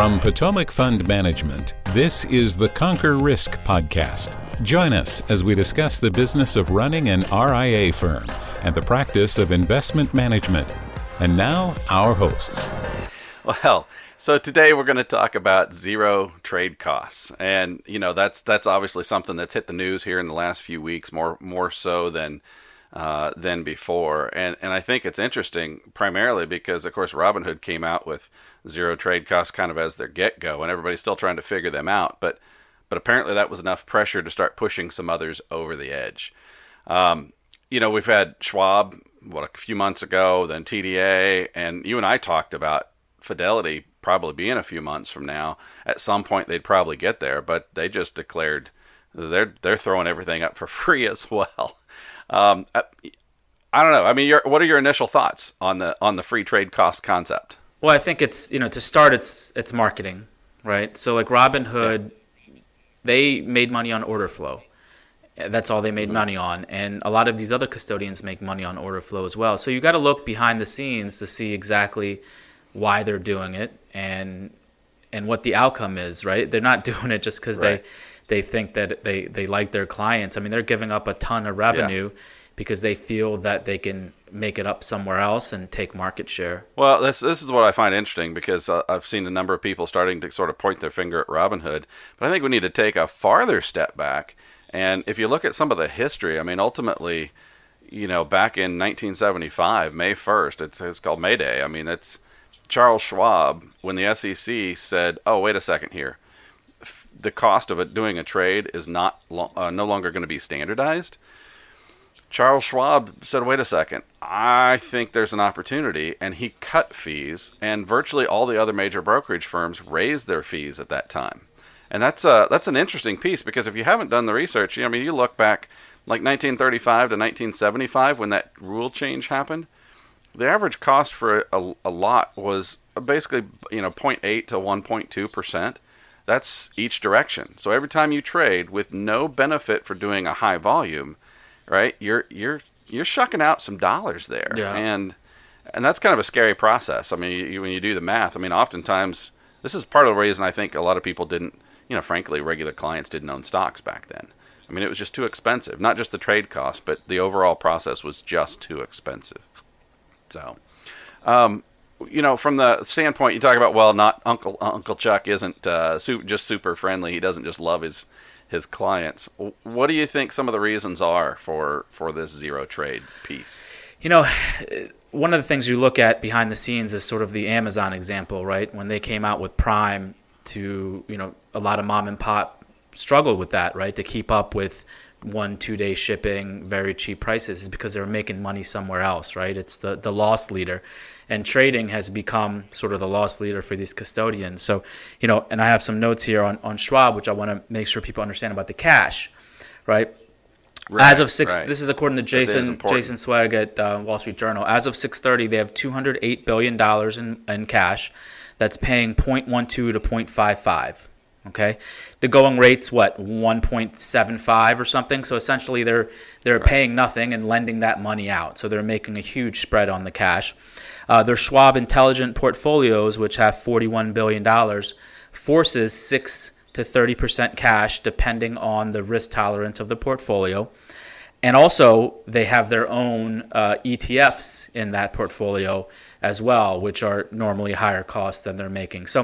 From Potomac Fund Management, this is the Conquer Risk podcast. Join us as we discuss the business of running an RIA firm and the practice of investment management. And now, our hosts. Well, so today we're going to talk about zero trade costs, and you know that's that's obviously something that's hit the news here in the last few weeks, more more so than uh, than before. And and I think it's interesting primarily because of course Robinhood came out with zero trade costs kind of as their get go, and everybody's still trying to figure them out. But but apparently that was enough pressure to start pushing some others over the edge. Um, you know, we've had Schwab what a few months ago, then TDA, and you and I talked about Fidelity probably being a few months from now. At some point, they'd probably get there, but they just declared they're they're throwing everything up for free as well. Um, I, I, don't know. I mean, what are your initial thoughts on the on the free trade cost concept? Well, I think it's you know to start, it's it's marketing, right? So like Robinhood, they made money on order flow. That's all they made mm-hmm. money on, and a lot of these other custodians make money on order flow as well. So you got to look behind the scenes to see exactly why they're doing it and and what the outcome is, right? They're not doing it just because right. they they think that they they like their clients. I mean, they're giving up a ton of revenue yeah. because they feel that they can make it up somewhere else and take market share. Well, this this is what I find interesting because uh, I've seen a number of people starting to sort of point their finger at Robinhood, but I think we need to take a farther step back. And if you look at some of the history, I mean, ultimately, you know, back in 1975, May 1st, it's it's called May Day. I mean, it's Charles Schwab, when the SEC said, "Oh, wait a second here, the cost of doing a trade is not uh, no longer going to be standardized." Charles Schwab said, "Wait a second, I think there's an opportunity," and he cut fees, and virtually all the other major brokerage firms raised their fees at that time. And that's a that's an interesting piece because if you haven't done the research, I mean, you look back like 1935 to 1975 when that rule change happened the average cost for a, a lot was basically you know 0.8 to 1.2 percent. That's each direction. So every time you trade with no benefit for doing a high volume, right? You're you're you're shucking out some dollars there, yeah. and and that's kind of a scary process. I mean, you, when you do the math, I mean, oftentimes this is part of the reason I think a lot of people didn't, you know, frankly, regular clients didn't own stocks back then. I mean, it was just too expensive. Not just the trade cost, but the overall process was just too expensive. So, um, you know, from the standpoint you talk about, well, not Uncle Uncle Chuck isn't uh, su- just super friendly. He doesn't just love his his clients. What do you think some of the reasons are for for this zero trade piece? You know, one of the things you look at behind the scenes is sort of the Amazon example, right? When they came out with Prime, to you know, a lot of mom and pop struggled with that, right? To keep up with one two day shipping very cheap prices is because they're making money somewhere else right it's the the loss leader and trading has become sort of the loss leader for these custodians so you know and i have some notes here on, on schwab which i want to make sure people understand about the cash right Right, as of six, right. this is according to Jason Jason Zweig at uh, Wall Street Journal. As of six thirty, they have two hundred eight billion dollars in, in cash. That's paying 0.12 to 0.55 Okay, the going rate's what 1.75 or something. So essentially, they're they're right. paying nothing and lending that money out. So they're making a huge spread on the cash. Uh, their Schwab Intelligent portfolios, which have 41 billion dollars, forces six to 30 percent cash depending on the risk tolerance of the portfolio. And also, they have their own uh, ETFs in that portfolio as well, which are normally higher cost than they're making. So,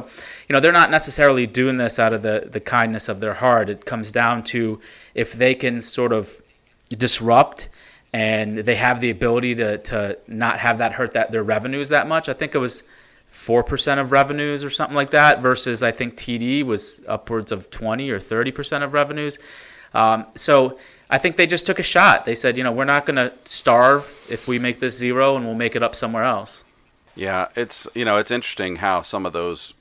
you know, they're not necessarily doing this out of the, the kindness of their heart. It comes down to if they can sort of disrupt and they have the ability to, to not have that hurt that their revenues that much. I think it was four percent of revenues or something like that, versus I think TD was upwards of twenty or thirty percent of revenues. Um, so I think they just took a shot. They said, you know, we're not going to starve if we make this zero, and we'll make it up somewhere else. Yeah, it's you know it's interesting how some of those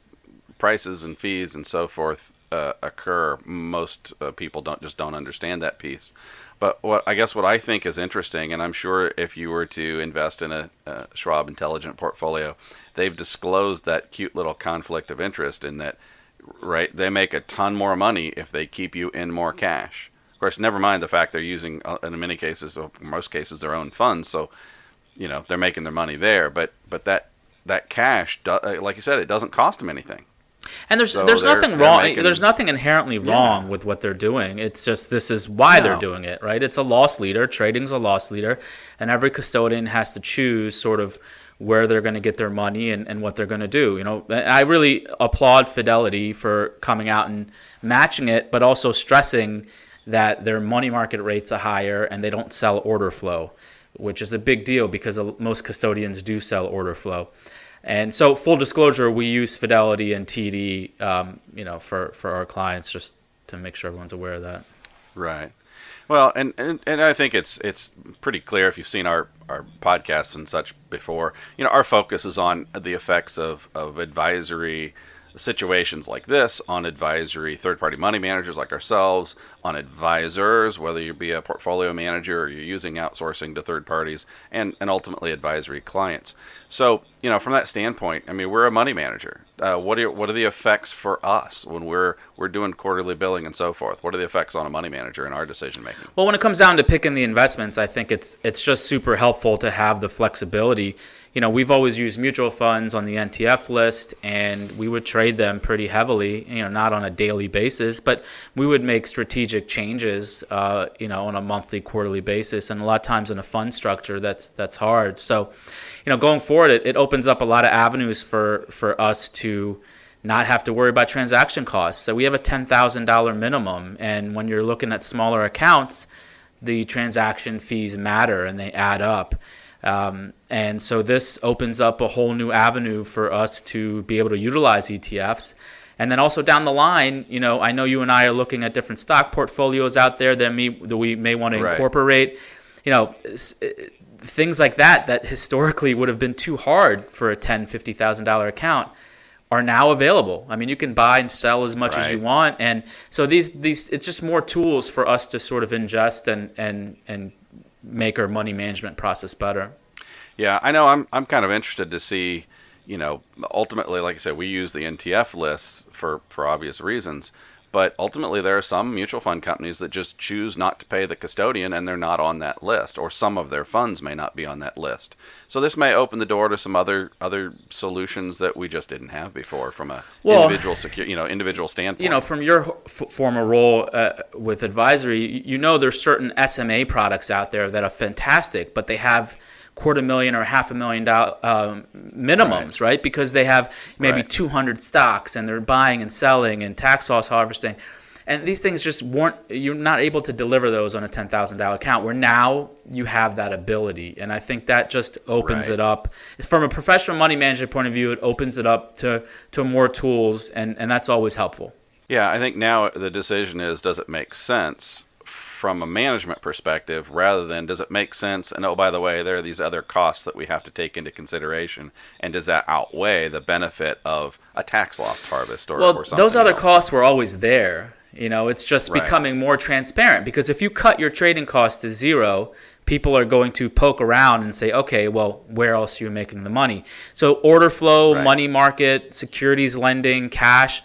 prices and fees and so forth uh, occur. Most uh, people don't just don't understand that piece. But what I guess what I think is interesting, and I'm sure if you were to invest in a, a Schwab Intelligent portfolio, they've disclosed that cute little conflict of interest in that, right? They make a ton more money if they keep you in more cash. Of course, never mind the fact they're using, uh, in many cases, most cases, their own funds. So you know they're making their money there. But but that that cash, uh, like you said, it doesn't cost them anything. And there's So there's nothing they're wrong. making- there's nothing inherently wrong with what they're doing. It's just this is why they're doing it, right? It's a loss leader. Trading's a loss leader, and every custodian has to choose sort of where they're going to get their money and, and what they're going to do. You know, I really applaud Fidelity for coming out and matching it, but also stressing that their money market rates are higher and they don't sell order flow, which is a big deal because most custodians do sell order flow. And so, full disclosure, we use Fidelity and TD, um, you know, for, for our clients, just to make sure everyone's aware of that. Right. Well, and, and, and I think it's it's pretty clear if you've seen our, our podcasts and such before. You know, our focus is on the effects of, of advisory situations like this on advisory third party money managers like ourselves, on advisors, whether you be a portfolio manager or you're using outsourcing to third parties, and, and ultimately advisory clients. So, you know, from that standpoint, I mean, we're a money manager. Uh, what are what are the effects for us when we're we're doing quarterly billing and so forth? What are the effects on a money manager in our decision making? Well, when it comes down to picking the investments, I think it's it's just super helpful to have the flexibility. You know, we've always used mutual funds on the NTF list, and we would trade them pretty heavily. You know, not on a daily basis, but we would make strategic changes. Uh, you know, on a monthly, quarterly basis, and a lot of times in a fund structure, that's that's hard. So, you know, going forward, it, it opens up a lot of avenues for for us to not have to worry about transaction costs. So we have a $10,000 minimum. And when you're looking at smaller accounts, the transaction fees matter and they add up. Um, and so this opens up a whole new avenue for us to be able to utilize ETFs. And then also down the line, you know, I know you and I are looking at different stock portfolios out there that, me, that we may want to Right. incorporate. You know, things like that that historically would have been too hard for a ten, fifty thousand dollar account are now available. I mean, you can buy and sell as much as you want, and so these these it's just more tools for us to sort of ingest and and and make our money management process better. Yeah, I know. I'm I'm kind of interested to see, you know, ultimately, like I said, we use the NTF lists for for obvious reasons, but ultimately there are some mutual fund companies that just choose not to pay the custodian and they're not on that list, or some of their funds may not be on that list. So this may open the door to some other other solutions that we just didn't have before from a Well, individual secu- you know individual standpoint. You know, from your f- former role uh, with advisory, you know there's certain SMA products out there that are fantastic, but they have quarter million or half a million dollar um, minimums, right. Because they have maybe Right. 200 stocks and they're buying and selling and tax loss harvesting. And these things just weren't, you're not able to deliver those on a $10,000 account where now you have that ability. And I think that just opens Right. it up. From a professional money management point of view, it opens it up to, to more tools, and, and that's always helpful. Yeah, I think now the decision is does it make sense from a management perspective rather than does it make sense and oh by the way there are these other costs that we have to take into consideration and does that outweigh the benefit of a tax loss harvest or, Well, or something those other else? costs were always there. You know, it's just Right. becoming more transparent because if you cut your trading cost to zero, people are going to poke around and say, okay, well, where else are you making the money? So, order flow, Right. money market, securities lending, cash.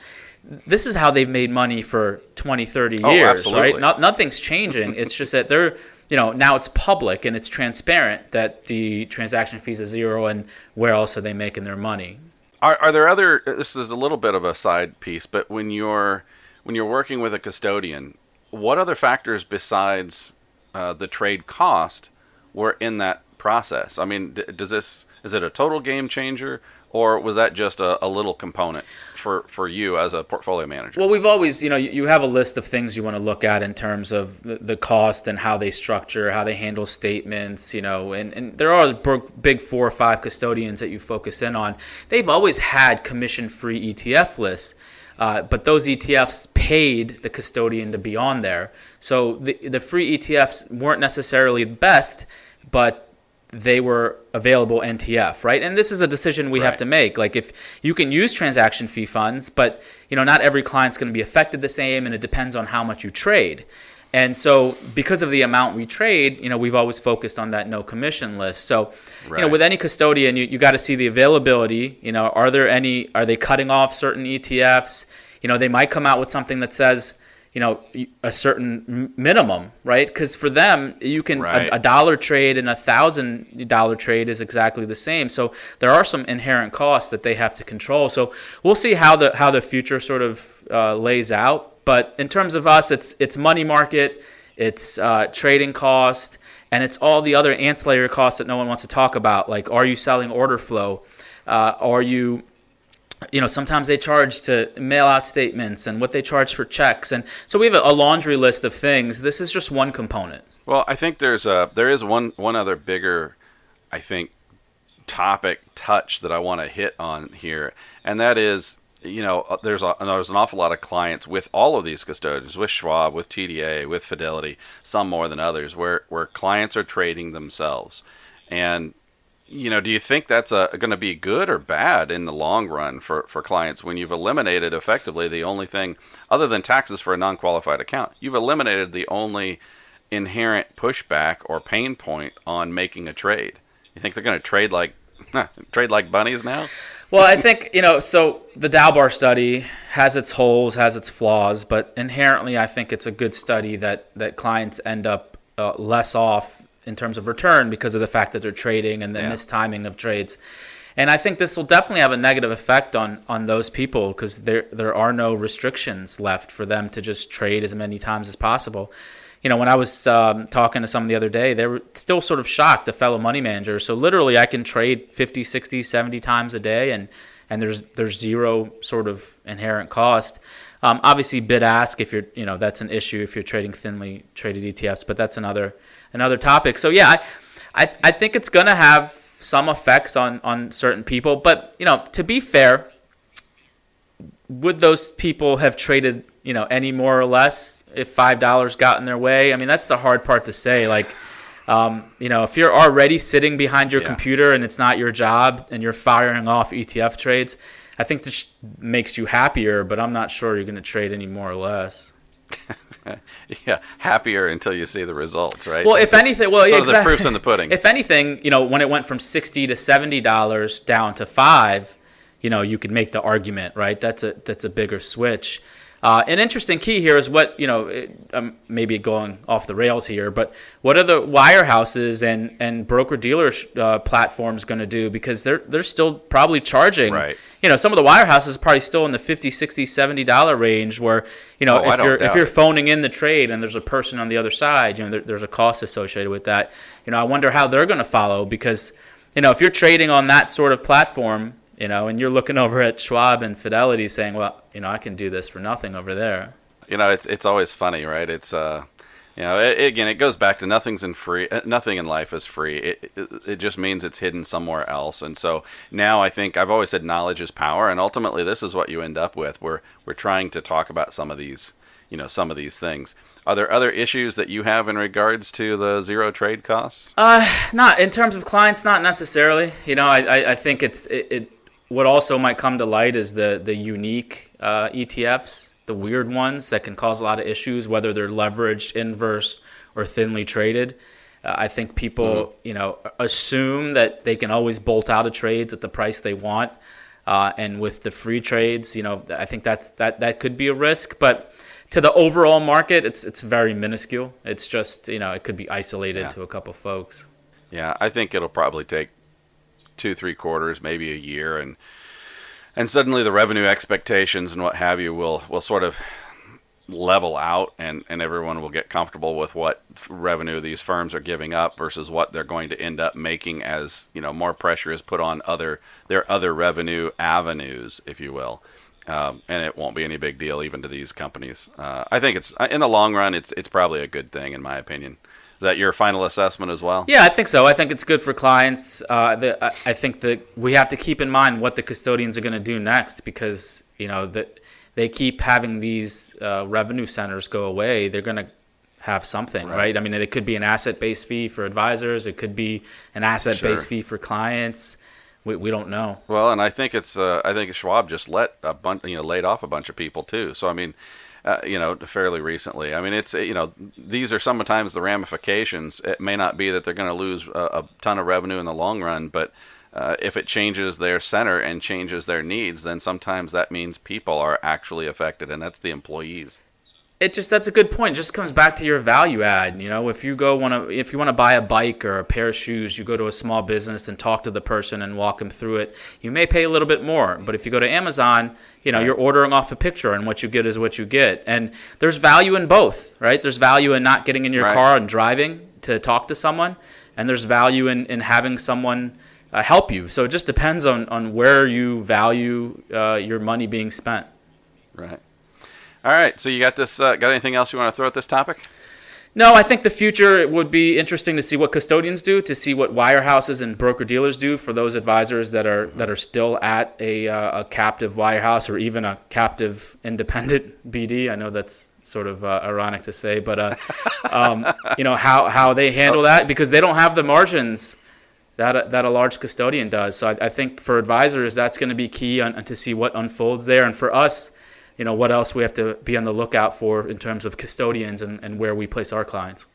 This is how they've made money for 20, 30 Oh, years, absolutely. right? No, nothing's changing. it's just that they're, you know, now it's public and it's transparent that the transaction fees are zero and where else are they making their money? Are, are there other? This is a little bit of a side piece, but when you're when you're working with a custodian, what other factors besides uh, the trade cost were in that process? I mean, d- does this is it a total game changer, or was that just a, a little component for for you as a portfolio manager? Well, we've always, you know, you have a list of things you want to look at in terms of the, the cost and how they structure, how they handle statements, you know, and, and there are big four or five custodians that you focus in on. They've always had commission free ETF lists. Uh, but those ETFs paid the custodian to be on there. So the, the free ETFs weren't necessarily the best, but they were available NTF, right? And this is a decision we have to make. Like if you can use transaction fee funds, but you know not every client's going to be affected the same, and it depends on how much you trade. And so, because of the amount we trade, you know, we've always focused on that no commission list. So, you know, with any custodian, you, you got to see the availability. You know, are there any? Are they cutting off certain ETFs? You know, they might come out with something that says, you know a certain minimum right? Because for them you can right. a, a, dollar trade and a thousand dollar trade is exactly the same. So there are some inherent costs that they have to control. So we'll see how the how the future sort of uh, lays out. But in terms of us it's it's money market it's uh, trading cost and it's all the other ancillary costs that no one wants to talk about like are you selling order flow? Uh, are you you know, sometimes they charge to mail out statements and what they charge for checks, and so we have a, laundry list of things. This is just one component. Well, I think there's a there is one one other bigger, I think, topic touch that I want to hit on here, and that is you know uh, there's a, there's an awful lot of clients with all of these custodians with Schwab, with TDA, with Fidelity, some more than others, where where clients are trading themselves, and you know, do you think that's going to be good or bad in the long run for, for clients when you've eliminated effectively the only thing other than taxes for a non qualified account? You've eliminated the only inherent pushback or pain point on making a trade. You think they're going to trade like trade like bunnies now? Well, I think you know. So the Dalbar study has its holes, has its flaws, but inherently, I think it's a good study that that clients end up uh, less off in terms of return because of the fact that they're trading and the yeah. mistiming of trades. And I think this will definitely have a negative effect on on those people because there there are no restrictions left for them to just trade as many times as possible. You know, when I was um, talking to someone the other day, they were still sort of shocked, a fellow money manager. So literally, I can trade 50, 60, 70 times a day, and and there's there's zero sort of inherent cost. Um, obviously, bid ask if you're you know that's an issue if you're trading thinly traded ETFs, but that's another another topics. So yeah, I I, I think it's going to have some effects on on certain people, but you know, to be fair, would those people have traded you know any more or less if five dollars got in their way? I mean, that's the hard part to say. Like. Um, you know, if you're already sitting behind your yeah. computer and it's not your job and you're firing off ETF trades, I think this makes you happier, but I'm not sure you're going to trade any more or less. yeah, happier until you see the results, right? Well, if anything, well, yeah, exactly. the proof's in the pudding. If anything, you know, when it went from sixty to seventy dollars down to five, you know, you could make the argument, right? That's a that's a bigger switch. Uh, an interesting key here is what you know, it, um, maybe going off the rails here, but what are the wirehouses and and broker dealer uh, platforms going to do? Because they're they're still probably charging. Right. You know, some of the wirehouses are probably still in the 50 60 70 dollar range. Where you know, oh, if you're if you're phoning in the trade and there's a person on the other side, you know, there, there's a cost associated with that. You know, I wonder how they're going to follow because you know if you're trading on that sort of platform you know, and you're looking over at Schwab and Fidelity saying, well, you know, I can do this for nothing over there. You know, it's it's always funny, right? It's uh, you know, it, again, it goes back to nothing's in free. Uh, nothing in life is free. It, it, it just means it's hidden somewhere else. And so now I think I've always said knowledge is power, and ultimately this is what you end up with. We're we're trying to talk about some of these, you know, some of these things. Are there other issues that you have in regards to the zero trade costs? Uh, not in terms of clients, not necessarily. You know, I I, I think it's it, it what also might come to light is the the unique uh, ETFs, the weird ones that can cause a lot of issues, whether they're leveraged, inverse, or thinly traded. Uh, I think people, mm-hmm. you know, assume that they can always bolt out of trades at the price they want, uh, and with the free trades, you know, I think that's that that could be a risk, but. To the overall market, it's it's very minuscule. It's just you know it could be isolated yeah. to a couple folks. Yeah, I think it'll probably take two, three quarters, maybe a year, and and suddenly the revenue expectations and what have you will will sort of level out and, and everyone will get comfortable with what revenue these firms are giving up versus what they're going to end up making as you know more pressure is put on other their other revenue avenues if you will. Um, and it won't be any big deal even to these companies. Uh, I think it's in the long run it's it's probably a good thing in my opinion that your final assessment as well? Yeah, I think so. I think it's good for clients. Uh, the, I think that we have to keep in mind what the custodians are going to do next because you know that they keep having these uh, revenue centers go away. They're going to have something, right. right. I mean, it could be an asset-based fee for advisors. It could be an asset-based sure. fee for clients. We, we don't know. Well, and I think it's uh, I think Schwab just let a bunch you know laid off a bunch of people too. So I mean, uh, you know, fairly recently. I mean, it's you know, these are sometimes the ramifications. It may not be that they're going to lose a, a, ton of revenue in the long run, but uh, if it changes their center and changes their needs, then sometimes that means people are actually affected, and that's the employees. It just that's a good point. It just comes back to your value add. You know, if you go want to if you want to buy a bike or a pair of shoes, you go to a small business and talk to the person and walk them through it. You may pay a little bit more, but if you go to Amazon, you know, you're ordering off a picture and what you get is what you get. And there's value in both, right? There's value in not getting in your Right. car and driving to talk to someone, and there's value in in having someone uh, help you. So it just depends on on where you value uh, your money being spent. Right. All right. So you got this? Uh, got anything else you want to throw at this topic? No, I think the future would be interesting to see what custodians do, to see what wirehouses and broker dealers do for those advisors that are that are still at a, uh, a captive wirehouse or even a captive independent BD. I know that's sort of uh, ironic to say, but uh, um, you know how how they handle that because they don't have the margins that a, that a large custodian does. So I, I think for advisors, that's going to be key on, to see what unfolds there, and for us, you know, what else we have to be on the lookout for in terms of custodians and, and where we place our clients.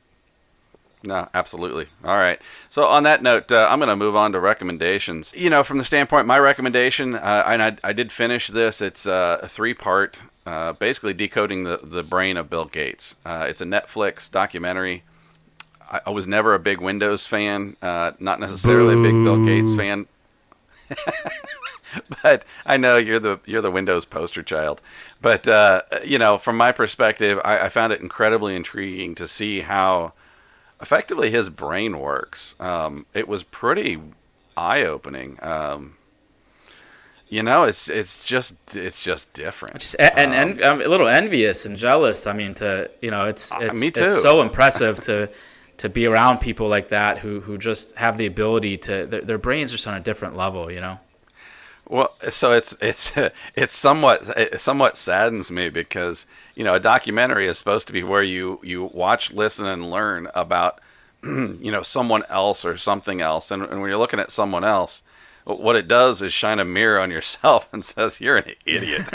No, absolutely. All right. So on that note, uh, I'm going to move on to recommendations. You know, from the standpoint, my recommendation, uh, and I, I did finish this. It's uh, a three-part, uh, basically decoding the the brain of Bill Gates. Uh, it's a Netflix documentary. I, I was never a big Windows fan, uh, not necessarily a big Bill Gates fan. but I know you're the you're the Windows poster child. But uh, you know, from my perspective, I, I found it incredibly intriguing to see how effectively his brain works. Um, it was pretty eye opening. Um, you know, it's it's just it's just different. Just and env- I'm a little envious and jealous. I mean, to you know, it's it's, me too. it's so impressive to to be around people like that who who just have the ability to their, their brains are just on a different level. You know. Well, so it's it's it's somewhat it somewhat saddens me because you know a documentary is supposed to be where you you watch, listen, and learn about you know someone else or something else, and, and when you're looking at someone else, what it does is shine a mirror on yourself and says you're an idiot.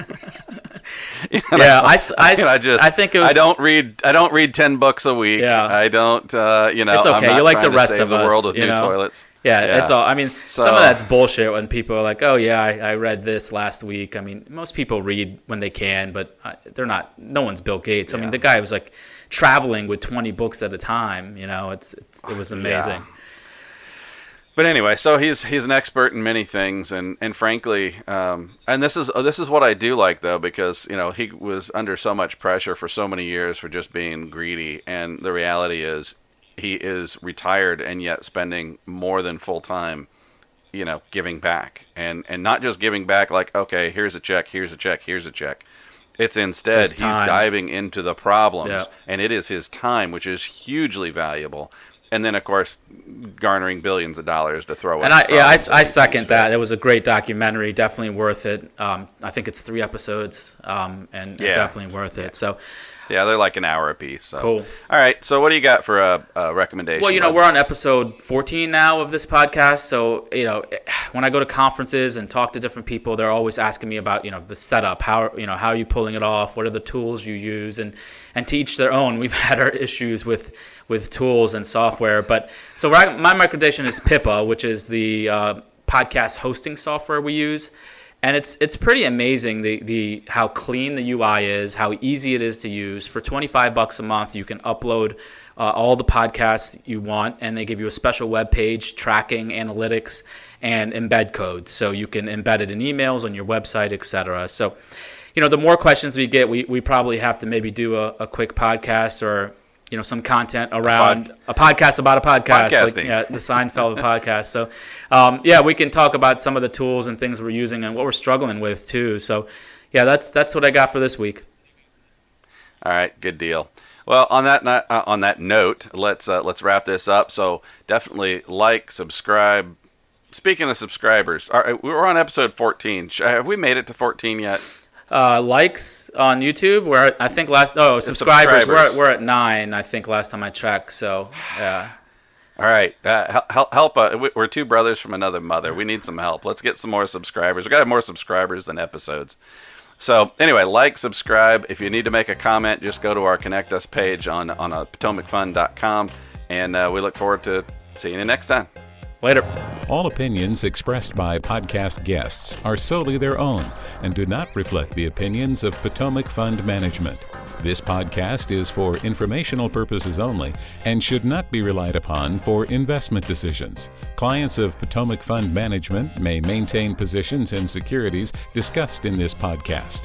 Yeah, I I mean, I just I think it was- I don't read I don't read ten books a week. Yeah. I don't uh, you know It's okay. You're like the rest of the world with new know? toilets. Yeah, it's all. I mean, some of that's bullshit when people are like, "Oh yeah, I, I read this last week." I mean, most people read when they can, but uh, they're not. No one's Bill Gates. I mean, the guy was like traveling with 20 books at a time. You know, it's, it's it was amazing. But anyway, so he's he's an expert in many things, and and frankly, um, and this is this is what I do like though, because you know he was under so much pressure for so many years for just being greedy, and the reality is he is retired and yet spending more than full time, you know, giving back, and and not just giving back like okay, here's a check, here's a check, here's a check. It's instead His he's diving into the problems, Yeah. and it is his time, which is hugely valuable. And then, of course, garnering billions of dollars to throw. And I, yeah, I, I second that. It was a great documentary. Definitely worth it. Um, I think it's three episodes, um, and, and Yeah. definitely worth it. So, Yeah, they're like an hour apiece. So. Cool. All right. So, what do you got for a, a recommendation? Well, you know, bud? we're on episode 14 now of this podcast. So, you know, when I go to conferences and talk to different people, they're always asking me about, you know, the setup. How, you know, how are you pulling it off? What are the tools you use? And, and to each their own. We've had our issues with, with tools and software. But so my my recommendation is Pippa, which is the uh, podcast hosting software we use. And it's it's pretty amazing the, the how clean the UI is, how easy it is to use. For 25 bucks a month, you can upload uh, all the podcasts you want, and they give you a special web page tracking analytics and embed codes, so you can embed it in emails on your website, etc. So, you know, the more questions we get, we, we probably have to maybe do a, a quick podcast or you know some content around a, podcast about a podcast, like yeah, the Seinfeld podcast. So, um, yeah, we can talk about some of the tools and things we're using and what we're struggling with too. So, yeah, that's that's what I got for this week. All right, good deal. Well, on that no- uh, on that note, let's uh, let's wrap this up. So definitely like, subscribe. Speaking of subscribers, all right, we're on episode 14. Have we made it to 14 yet? Uh, likes on YouTube. We're at, I think last oh subscribers, We're, at, we're at nine. I think last time I checked. So yeah, All right, uh, help help. Uh, we- we're two brothers from another mother. We need some help. Let's get some more subscribers. We got to have more subscribers than episodes. So anyway, like, subscribe. If you need to make a comment, just go to our Connect Us page on on uh, PotomacFund.com, and uh, we look forward to seeing you next time. later. All opinions expressed by podcast guests are solely their own and do not reflect the opinions of Potomac Fund Management. This podcast is for informational purposes only and should not be relied upon for investment decisions. Clients of Potomac Fund Management may maintain positions in securities discussed in this podcast.